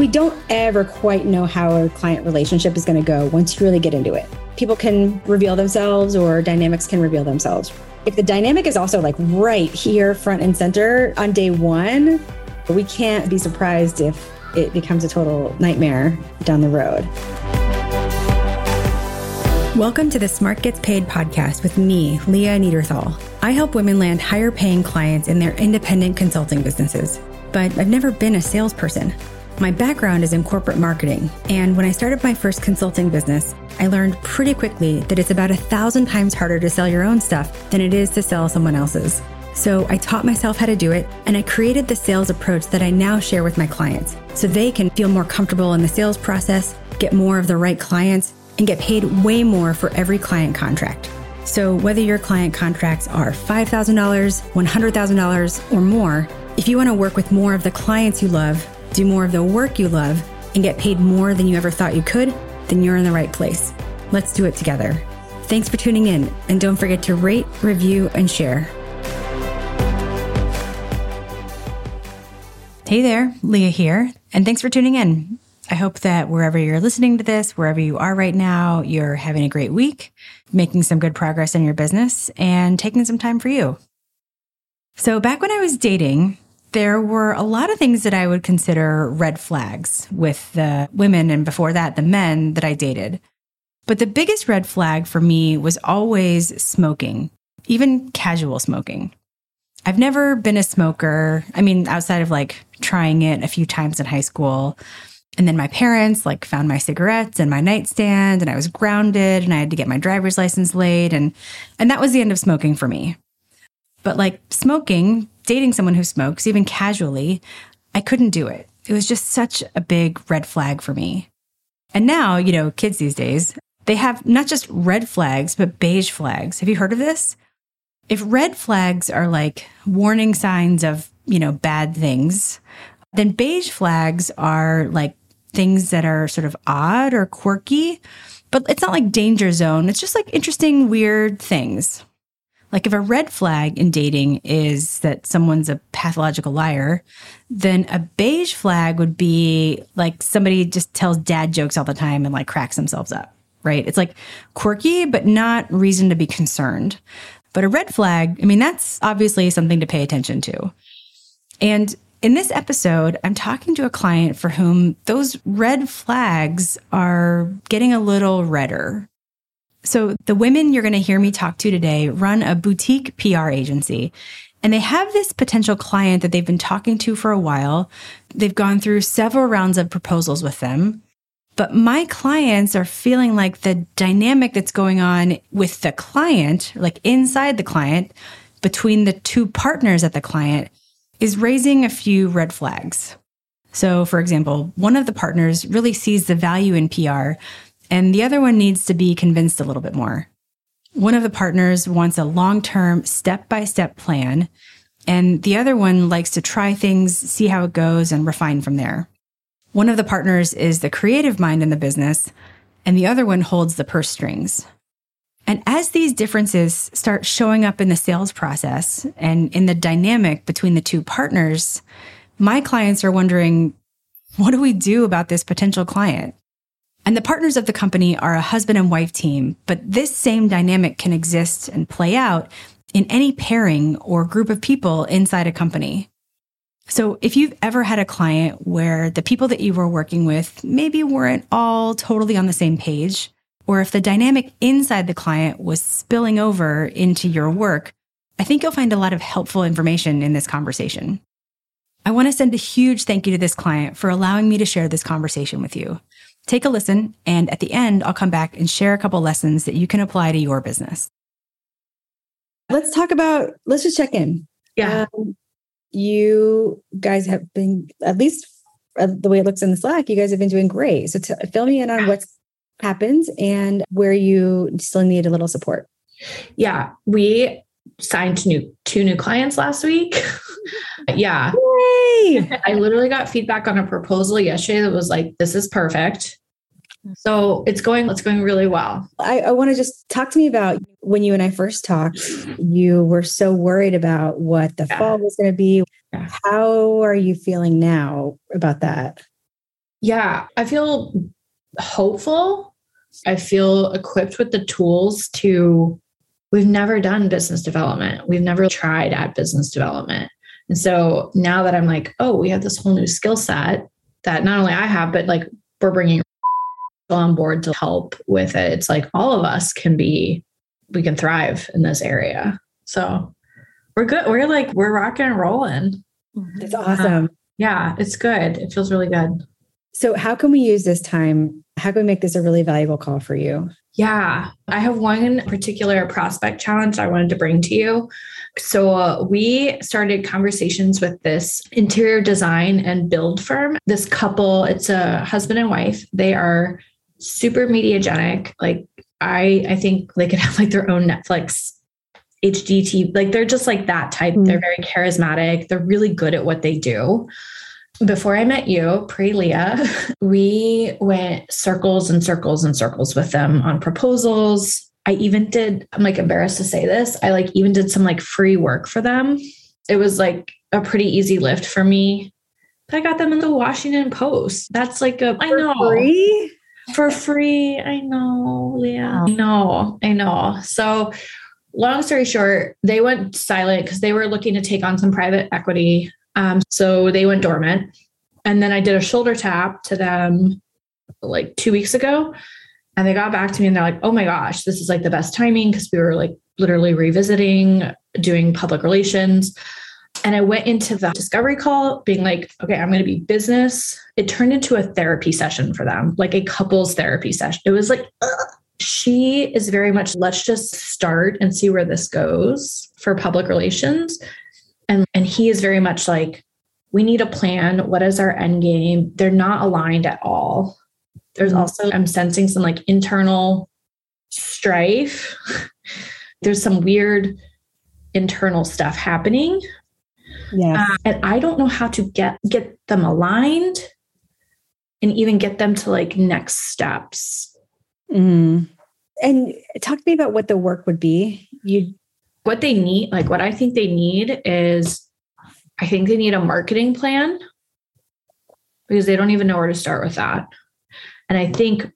We don't ever quite know how a client relationship is going to go once you really get into it. People can reveal themselves or dynamics can reveal themselves. If the dynamic is also like right here, front and center on day one, we can't be surprised if it becomes a total nightmare down the road. Welcome to the Smart Gets Paid podcast with me, Leah Neaderthal. I help women land higher paying clients in their independent consulting businesses, but I've never been a salesperson. My background is in corporate marketing, and when I started my first consulting business, I learned pretty quickly that it's about a thousand times harder to sell your own stuff than it is to sell someone else's. So I taught myself how to do it, and I created the sales approach that I now share with my clients so they can feel more comfortable in the sales process, get more of the right clients, and get paid way more for every client contract. So, whether your client contracts are $5,000, $100,000, or more, if you want to work with more of the clients you love, do more of the work you love, and get paid more than you ever thought you could, then you're in the right place. Let's do it together. Thanks for tuning in, and don't forget to rate, review, and share. Hey there, Leah here, and thanks for tuning in. I hope that wherever you're listening to this, wherever you are right now, you're having a great week, making some good progress in your business, and taking some time for you. So, back when I was dating, there were a lot of things that I would consider red flags with the women and before that, the men that I dated. But the biggest red flag for me was always smoking, even casual smoking. I've never been a smoker. I mean, outside of like trying it a few times in high school, and then my parents like found my cigarettes in my nightstand and I was grounded and I had to get my driver's license late and and that was the end of smoking for me. But like smoking, dating someone who smokes even casually, I couldn't do it. It was just such a big red flag for me. And now, you know, kids these days, they have not just red flags, but beige flags. Have you heard of this? If red flags are like warning signs of, you know, bad things, then beige flags are like things that are sort of odd or quirky, but it's not like danger zone. It's just like interesting, weird things. Like if a red flag in dating is that someone's a pathological liar, then a beige flag would be like somebody just tells dad jokes all the time and like cracks themselves up, right? It's like quirky, but not reason to be concerned. But a red flag, I mean, that's obviously something to pay attention to. And in this episode, I'm talking to a client for whom those red flags are getting a little redder. So, the women you're going to hear me talk to today run a boutique PR agency, and they have this potential client that they've been talking to for a while. They've gone through several rounds of proposals with them. But my clients are feeling like the dynamic that's going on with the client, like inside the client, between the two partners at the client, is raising a few red flags. So, for example, one of the partners really sees the value in PR, and the other one needs to be convinced a little bit more. One of the partners wants a long term, step by step plan, and the other one likes to try things, see how it goes, and refine from there. One of the partners is the creative mind in the business, and the other one holds the purse strings. And as these differences start showing up in the sales process and in the dynamic between the two partners, my clients are wondering, what do we do about this potential client? And the partners of the company are a husband and wife team, but this same dynamic can exist and play out in any pairing or group of people inside a company. So if you've ever had a client where the people that you were working with maybe weren't all totally on the same page, or if the dynamic inside the client was spilling over into your work, I think you'll find a lot of helpful information in this conversation. I want to send a huge thank you to this client for allowing me to share this conversation with you. Take a listen, and at the end, I'll come back and share a couple lessons that you can apply to your business. Let's talk about, let's just check in. Yeah. Um, you guys have been, at least uh, the way it looks in the Slack, you guys have been doing great. So t- fill me in on what's happened and where you still need a little support. Yeah, we signed new two new clients last week. yeah. Yay! I literally got feedback on a proposal yesterday that was like, this is perfect. So it's going, it's going really well. I, I want to just talk to me about when you and I first talked, you were so worried about what the yeah. fall was going to be. Yeah. How are you feeling now about that? Yeah, I feel hopeful. I feel equipped with the tools to, we've never done business development. We've never tried at business development. And so now that I'm like, oh, we have this whole new skill set that not only I have, but like we're bringing on board to help with it. It's like all of us can be, we can thrive in this area. So we're good. We're like, we're rocking and rolling. It's awesome. Uh, yeah, it's good. It feels really good. So, how can we use this time? How can we make this a really valuable call for you? Yeah, I have one particular prospect challenge I wanted to bring to you. So, uh, we started conversations with this interior design and build firm. This couple, it's a husband and wife. They are super mediagenic. Like, I, I think they could have like their own Netflix HDT. Like, they're just like that type. Mm-hmm. They're very charismatic. They're really good at what they do before I met you, pre Leah, we went circles and circles and circles with them on proposals. I even did, I'm like embarrassed to say this. I like even did some like free work for them. It was like a pretty easy lift for me. I got them in the Washington Post. That's like a, I know. Free? For free. I know, Leah. I know. I know. So, long story short, they went silent because they were looking to take on some private equity um, so they went dormant. And then I did a shoulder tap to them like two weeks ago. And they got back to me and they're like, oh my gosh, this is like the best timing because we were like literally revisiting, doing public relations. And I went into the discovery call being like, okay, I'm going to be business. It turned into a therapy session for them, like a couples therapy session. It was like, Ugh. she is very much, let's just start and see where this goes for public relations. And, and he is very much like, we need a plan. What is our end game? They're not aligned at all. There's mm-hmm. also, I'm sensing some like internal strife. There's some weird internal stuff happening. Yeah. Uh, and I don't know how to get get them aligned and even get them to like next steps. Mm. And talk to me about what the work would be. You what they need, like what I think they need is I think they need a marketing plan because they don't even know where to start with that. And I think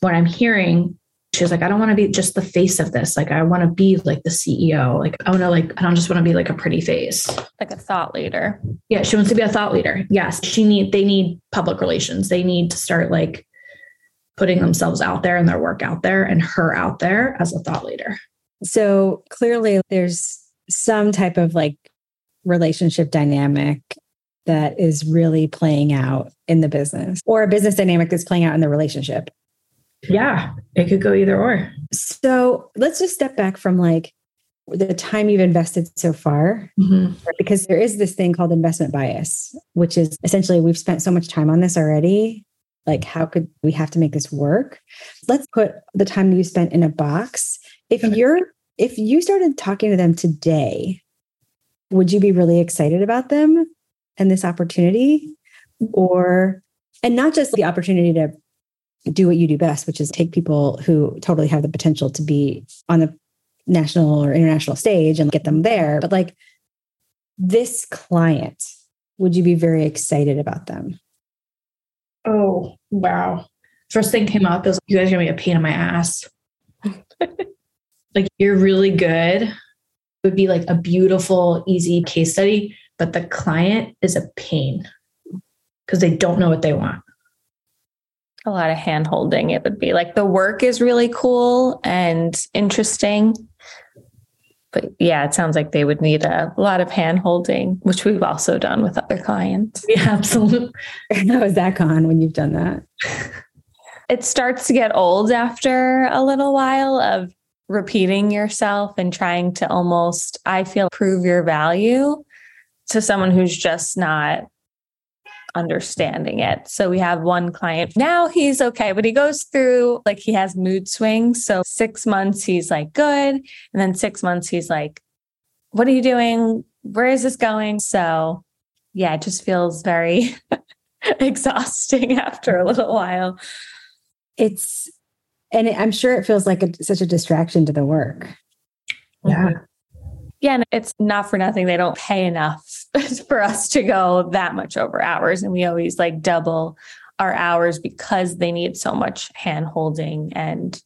what I'm hearing, she's like, I don't want to be just the face of this. Like, I want to be like the CEO. Like, I want to like, I don't just want to be like a pretty face. Like a thought leader. Yeah. She wants to be a thought leader. Yes. She need, they need public relations. They need to start like putting themselves out there and their work out there and her out there as a thought leader. So clearly there's some type of like relationship dynamic that is really playing out in the business or a business dynamic that's playing out in the relationship. Yeah, it could go either or. So let's just step back from like the time you've invested so far, mm-hmm. because there is this thing called investment bias, which is essentially we've spent so much time on this already. Like, how could we have to make this work? Let's put the time you spent in a box if you're if you started talking to them today, would you be really excited about them and this opportunity? Or and not just the opportunity to do what you do best, which is take people who totally have the potential to be on the national or international stage and get them there, but like this client, would you be very excited about them? Oh, wow. First thing came up is you guys are gonna be a pain in my ass. like you're really good it would be like a beautiful, easy case study, but the client is a pain because they don't know what they want. A lot of hand holding. It would be like the work is really cool and interesting. But yeah, it sounds like they would need a lot of hand holding, which we've also done with other clients. Yeah, absolutely. How has that gone when you've done that? it starts to get old after a little while of repeating yourself and trying to almost, I feel, prove your value to someone who's just not understanding it. So we have one client now, he's okay, but he goes through like he has mood swings. So six months, he's like good. And then six months, he's like, what are you doing? Where is this going? So yeah, it just feels very exhausting after a little while. It's and I'm sure it feels like a, such a distraction to the work. Yeah. Yeah, and it's not for nothing. They don't pay enough for us to go that much over hours. And we always like double our hours because they need so much hand holding and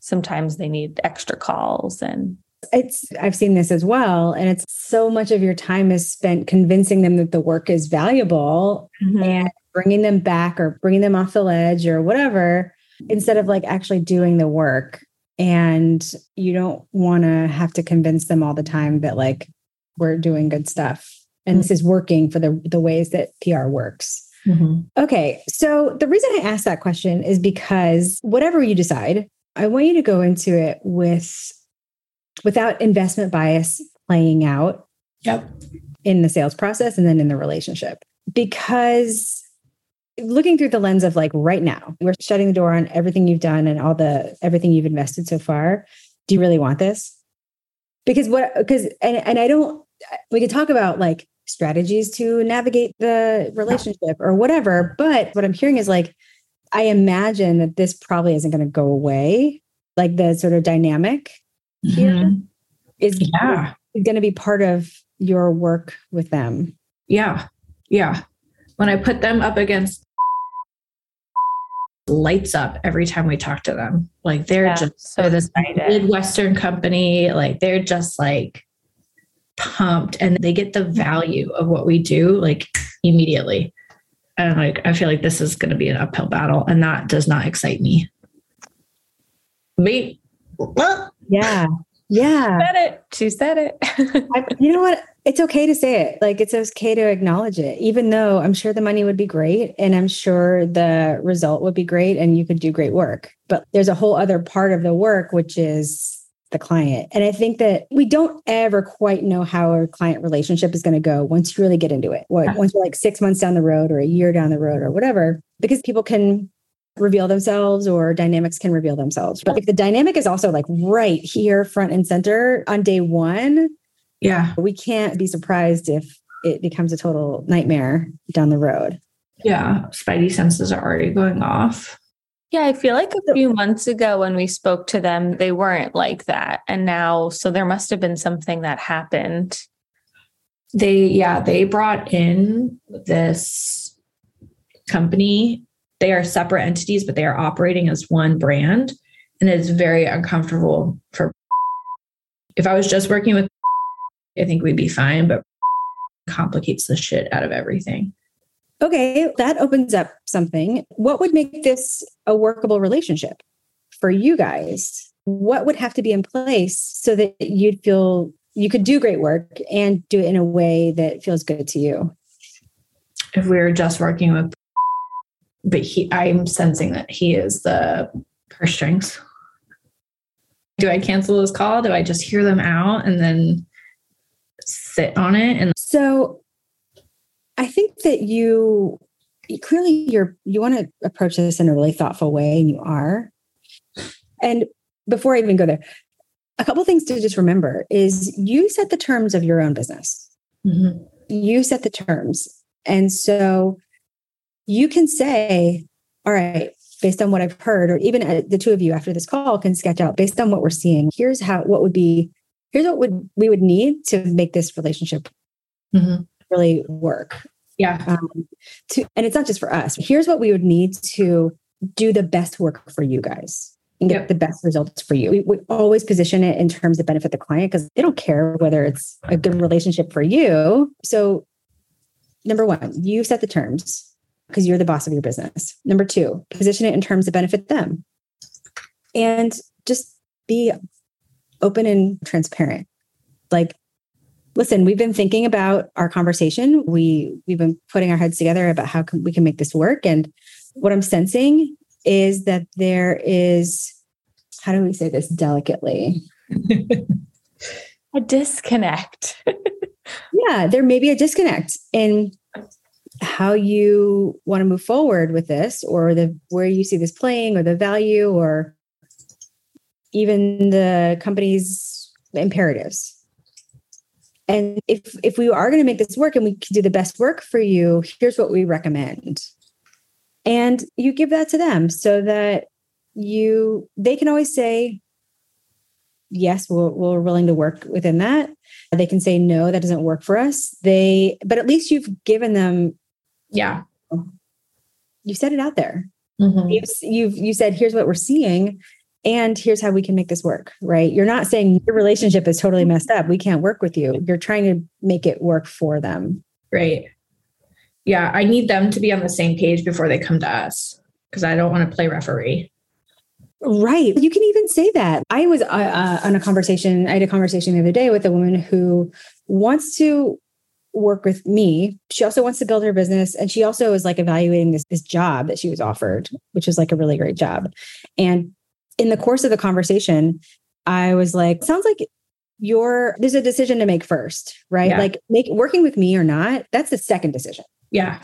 sometimes they need extra calls and it's i've seen this as well and it's so much of your time is spent convincing them that the work is valuable mm-hmm. and bringing them back or bringing them off the ledge or whatever instead of like actually doing the work and you don't want to have to convince them all the time that like we're doing good stuff and mm-hmm. this is working for the the ways that PR works. Mm-hmm. Okay, so the reason I asked that question is because whatever you decide, I want you to go into it with without investment bias playing out. Yep. In the sales process and then in the relationship. Because looking through the lens of like right now, we're shutting the door on everything you've done and all the everything you've invested so far. Do you really want this? Because what because and, and I don't we could talk about like strategies to navigate the relationship or whatever. But what I'm hearing is like, I imagine that this probably isn't going to go away. Like the sort of dynamic mm-hmm. here is yeah. going to be part of your work with them. Yeah. Yeah. When I put them up against lights up every time we talk to them. Like they're yeah, just so this Midwestern company, like they're just like pumped and they get the value of what we do like immediately. And like I feel like this is going to be an uphill battle and that does not excite me. Me. Yeah. Yeah. Said it. She said it. I, you know what? It's okay to say it. Like it's okay to acknowledge it, even though I'm sure the money would be great and I'm sure the result would be great and you could do great work. But there's a whole other part of the work, which is the client. And I think that we don't ever quite know how a client relationship is going to go once you really get into it. What, once you're like six months down the road or a year down the road or whatever, because people can reveal themselves or dynamics can reveal themselves. But if the dynamic is also like right here, front and center on day one, yeah, we can't be surprised if it becomes a total nightmare down the road. Yeah, spidey senses are already going off. Yeah, I feel like a few months ago when we spoke to them, they weren't like that. And now, so there must have been something that happened. They, yeah, they brought in this company. They are separate entities, but they are operating as one brand. And it's very uncomfortable for. If I was just working with, I think we'd be fine, but complicates the shit out of everything. Okay, that opens up something. What would make this a workable relationship for you guys? What would have to be in place so that you'd feel you could do great work and do it in a way that feels good to you? If we were just working with, but he, I'm sensing that he is the purse strings. Do I cancel this call? Do I just hear them out and then sit on it? And so I think that you clearly you're you want to approach this in a really thoughtful way, and you are. And before I even go there, a couple things to just remember is you set the terms of your own business. Mm-hmm. You set the terms, and so you can say, "All right." Based on what I've heard, or even uh, the two of you after this call can sketch out based on what we're seeing. Here's how what would be here's what would we would need to make this relationship mm-hmm. really work yeah. Um, to, and it's not just for us. Here's what we would need to do the best work for you guys and get yep. the best results for you. We, we always position it in terms of benefit the client because they don't care whether it's a good relationship for you. So, number one, you set the terms because you're the boss of your business. Number two, position it in terms of benefit them. And just be open and transparent. Like listen, we've been thinking about our conversation. We we've been putting our heads together about how can, we can make this work. And what I'm sensing is that there is, how do we say this delicately? a disconnect. yeah, there may be a disconnect in how you want to move forward with this or the where you see this playing or the value or even the company's imperatives and if if we are going to make this work and we can do the best work for you here's what we recommend. And you give that to them so that you they can always say yes we we are willing to work within that. They can say no that doesn't work for us. They but at least you've given them yeah. You said it out there. Mm-hmm. You've, you've you said here's what we're seeing and here's how we can make this work, right? You're not saying your relationship is totally messed up. We can't work with you. You're trying to make it work for them. Right. Yeah, I need them to be on the same page before they come to us because I don't want to play referee. Right. You can even say that. I was uh, uh, on a conversation, I had a conversation the other day with a woman who wants to work with me. She also wants to build her business. And she also is like evaluating this, this job that she was offered, which is like a really great job. And in the course of the conversation, I was like, sounds like you're there's a decision to make first, right? Yeah. Like make working with me or not, that's the second decision. Yeah.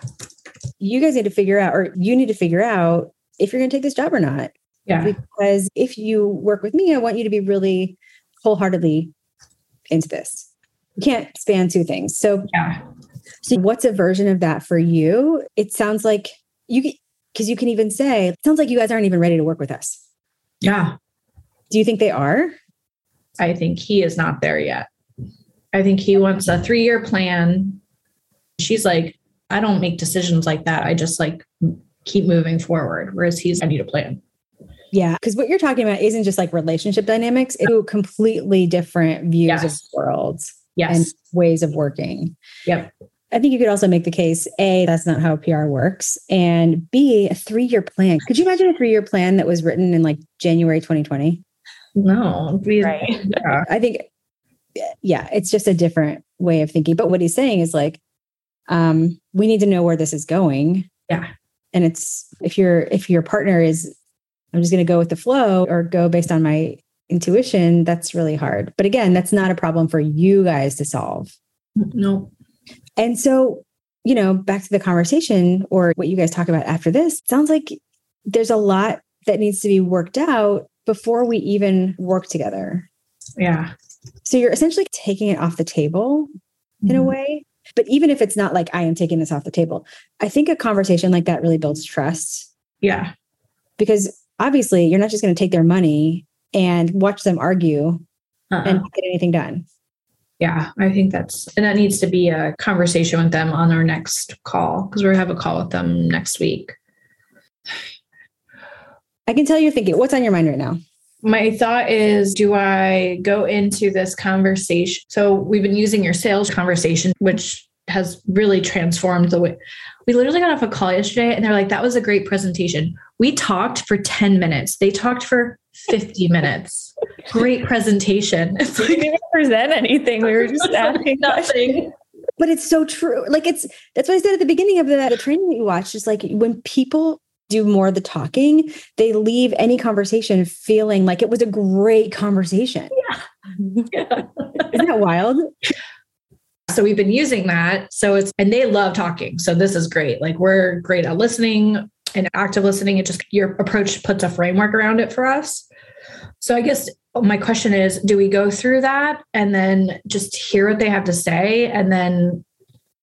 You guys need to figure out, or you need to figure out if you're going to take this job or not. Yeah. Because if you work with me, I want you to be really wholeheartedly into this. You can't span two things. So, yeah. So, what's a version of that for you? It sounds like you, because you can even say, it sounds like you guys aren't even ready to work with us. Yeah. Do you think they are? I think he is not there yet. I think he wants a three year plan. She's like, I don't make decisions like that. I just like keep moving forward. Whereas he's, I need a plan. Yeah. Because what you're talking about isn't just like relationship dynamics, it's completely different views yes. of worlds yes. and ways of working. Yep. I think you could also make the case A, that's not how PR works. And B, a three year plan. Could you imagine a three year plan that was written in like January 2020? No. Right. Yeah. I think, yeah, it's just a different way of thinking. But what he's saying is like, um, we need to know where this is going. Yeah. And it's if your if your partner is, I'm just going to go with the flow or go based on my intuition, that's really hard. But again, that's not a problem for you guys to solve. No. And so, you know, back to the conversation or what you guys talk about after this, sounds like there's a lot that needs to be worked out before we even work together. Yeah. So you're essentially taking it off the table mm-hmm. in a mm-hmm. way. But even if it's not like I am taking this off the table, I think a conversation like that really builds trust. Yeah. Because obviously you're not just going to take their money and watch them argue uh-uh. and get anything done yeah, I think that's, and that needs to be a conversation with them on our next call because we're going to have a call with them next week. I can tell you're thinking, what's on your mind right now? My thought is do I go into this conversation? So we've been using your sales conversation, which has really transformed the way we literally got off a call yesterday and they're like, that was a great presentation. We talked for 10 minutes. They talked for 50 minutes. Great presentation. we didn't present anything. We were just asking nothing. But it's so true. Like it's that's what I said at the beginning of the, the training that you watched. Just like when people do more of the talking, they leave any conversation feeling like it was a great conversation. Yeah. yeah. Isn't that wild? So we've been using that. So it's, and they love talking. So this is great. Like we're great at listening and active listening. It just, your approach puts a framework around it for us. So I guess my question is do we go through that and then just hear what they have to say and then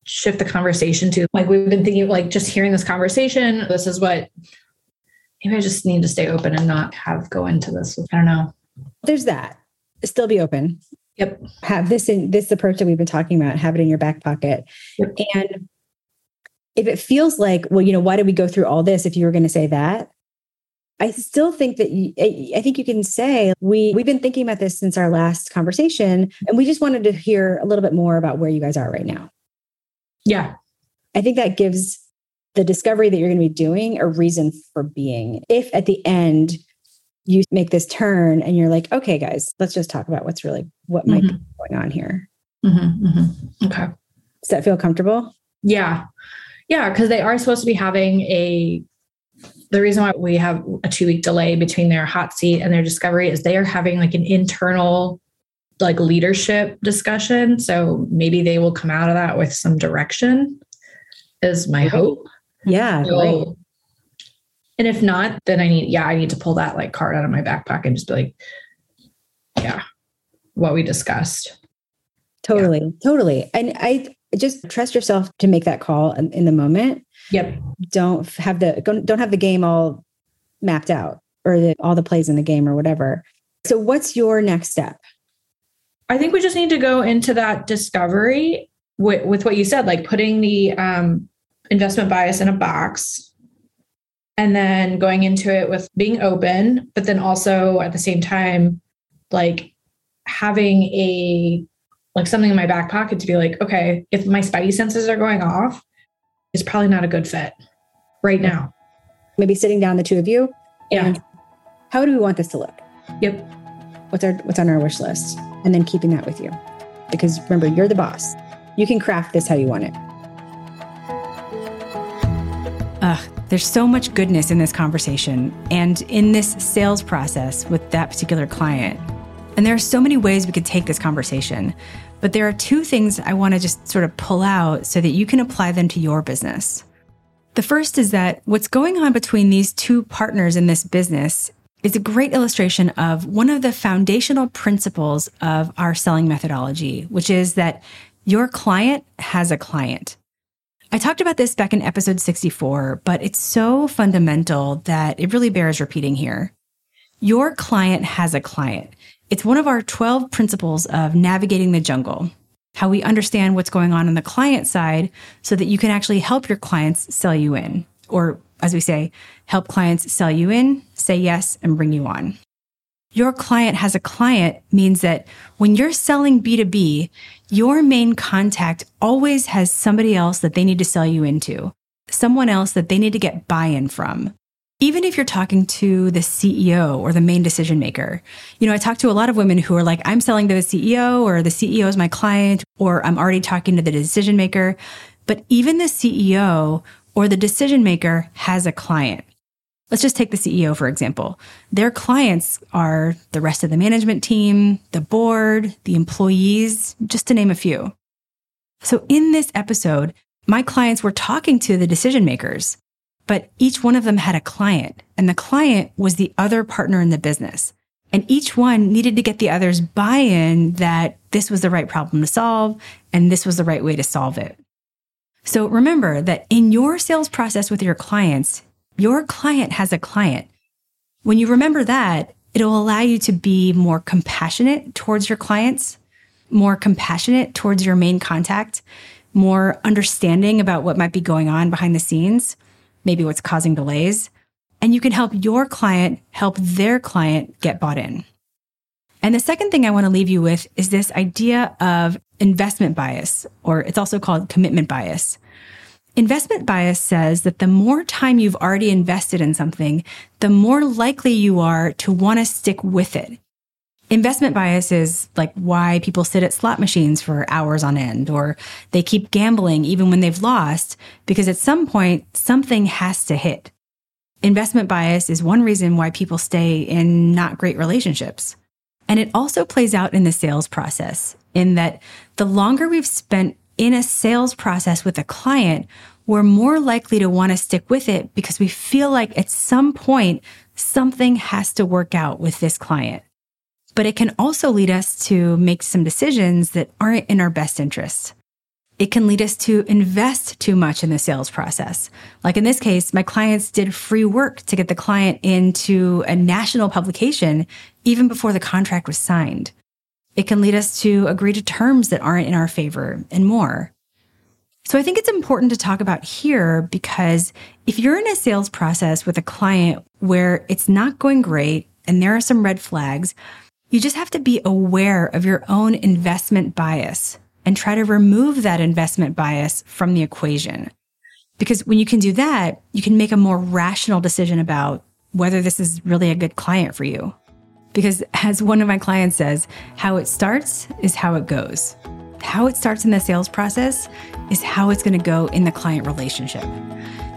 shift the conversation to like we've been thinking like just hearing this conversation this is what maybe i just need to stay open and not have go into this i don't know there's that still be open yep have this in this approach that we've been talking about have it in your back pocket yep. and if it feels like well you know why did we go through all this if you were going to say that I still think that you, I think you can say we we've been thinking about this since our last conversation and we just wanted to hear a little bit more about where you guys are right now. Yeah. I think that gives the discovery that you're going to be doing a reason for being. If at the end you make this turn and you're like, okay, guys, let's just talk about what's really what might mm-hmm. be going on here. Mm-hmm, mm-hmm. Okay. Does that feel comfortable? Yeah. Yeah. Cause they are supposed to be having a the reason why we have a two week delay between their hot seat and their discovery is they are having like an internal like leadership discussion so maybe they will come out of that with some direction is my hope yeah so, and if not then i need yeah i need to pull that like card out of my back pocket and just be like yeah what we discussed totally yeah. totally and i just trust yourself to make that call in, in the moment Yep. Don't have the don't have the game all mapped out or the, all the plays in the game or whatever. So what's your next step? I think we just need to go into that discovery with, with what you said, like putting the um, investment bias in a box and then going into it with being open, but then also at the same time, like having a like something in my back pocket to be like, okay, if my spidey senses are going off, it's probably not a good fit right now. Maybe sitting down the two of you. Yeah. how do we want this to look? Yep. What's our what's on our wish list? And then keeping that with you. Because remember, you're the boss. You can craft this how you want it. There's so much goodness in this conversation and in this sales process with that particular client. And there are so many ways we could take this conversation. But there are two things I want to just sort of pull out so that you can apply them to your business. The first is that what's going on between these two partners in this business is a great illustration of one of the foundational principles of our selling methodology, which is that your client has a client. I talked about this back in episode 64, but it's so fundamental that it really bears repeating here. Your client has a client. It's one of our 12 principles of navigating the jungle, how we understand what's going on on the client side so that you can actually help your clients sell you in, or as we say, help clients sell you in, say yes, and bring you on. Your client has a client means that when you're selling B2B, your main contact always has somebody else that they need to sell you into, someone else that they need to get buy in from. Even if you're talking to the CEO or the main decision maker, you know, I talk to a lot of women who are like, I'm selling to the CEO or the CEO is my client, or I'm already talking to the decision maker. But even the CEO or the decision maker has a client. Let's just take the CEO, for example. Their clients are the rest of the management team, the board, the employees, just to name a few. So in this episode, my clients were talking to the decision makers, but each one of them had a client and the client was the other partner in the business. And each one needed to get the other's buy in that this was the right problem to solve and this was the right way to solve it. So remember that in your sales process with your clients, your client has a client. When you remember that, it'll allow you to be more compassionate towards your clients, more compassionate towards your main contact, more understanding about what might be going on behind the scenes, maybe what's causing delays. And you can help your client help their client get bought in. And the second thing I want to leave you with is this idea of investment bias, or it's also called commitment bias. Investment bias says that the more time you've already invested in something, the more likely you are to want to stick with it. Investment bias is like why people sit at slot machines for hours on end, or they keep gambling even when they've lost, because at some point, something has to hit. Investment bias is one reason why people stay in not great relationships. And it also plays out in the sales process, in that the longer we've spent in a sales process with a client, we're more likely to want to stick with it because we feel like at some point something has to work out with this client. But it can also lead us to make some decisions that aren't in our best interest. It can lead us to invest too much in the sales process. Like in this case, my clients did free work to get the client into a national publication even before the contract was signed. It can lead us to agree to terms that aren't in our favor and more. So I think it's important to talk about here because if you're in a sales process with a client where it's not going great and there are some red flags, you just have to be aware of your own investment bias and try to remove that investment bias from the equation. Because when you can do that, you can make a more rational decision about whether this is really a good client for you. Because as one of my clients says, how it starts is how it goes. How it starts in the sales process is how it's going to go in the client relationship.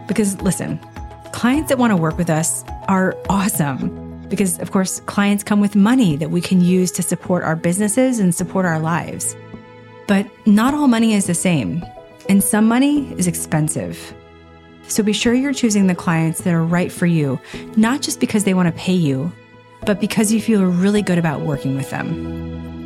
Because listen, clients that want to work with us are awesome. Because, of course, clients come with money that we can use to support our businesses and support our lives. But not all money is the same, and some money is expensive. So be sure you're choosing the clients that are right for you, not just because they want to pay you, but because you feel really good about working with them.